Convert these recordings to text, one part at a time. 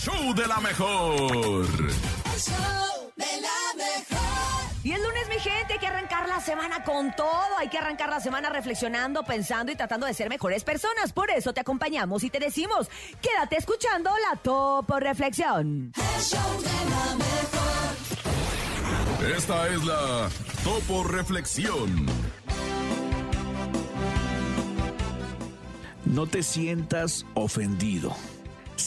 show de la mejor. El show de la mejor. Y el lunes, mi gente, hay que arrancar la semana con todo. Hay que arrancar la semana reflexionando, pensando y tratando de ser mejores personas. Por eso te acompañamos y te decimos, quédate escuchando la Topo Reflexión. El show de la mejor. Esta es la Topo Reflexión. No te sientas ofendido.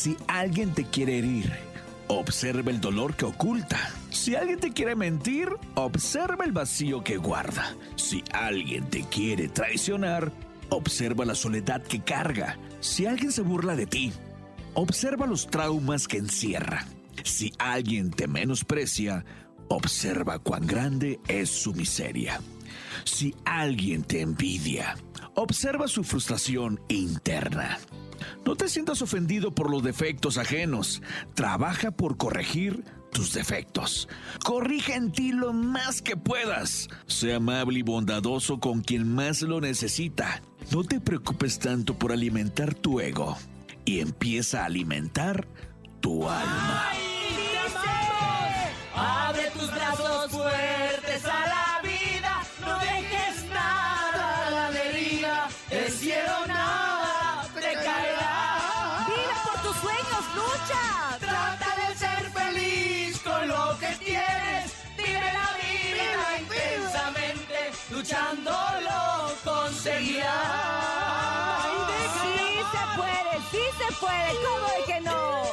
Si alguien te quiere herir, observa el dolor que oculta. Si alguien te quiere mentir, observa el vacío que guarda. Si alguien te quiere traicionar, observa la soledad que carga. Si alguien se burla de ti, observa los traumas que encierra. Si alguien te menosprecia, observa cuán grande es su miseria. Si alguien te envidia, observa su frustración interna. No te sientas ofendido por los defectos ajenos. Trabaja por corregir tus defectos. Corrige en ti lo más que puedas. Sé amable y bondadoso con quien más lo necesita. No te preocupes tanto por alimentar tu ego y empieza a alimentar tu alma. Abre tus brazos fuertes a lucha! Trata de ser feliz con lo que tienes, vive la vida intensamente, luchando lo conseguirás. Sí se puede, sí se puede, ¿cómo de que no?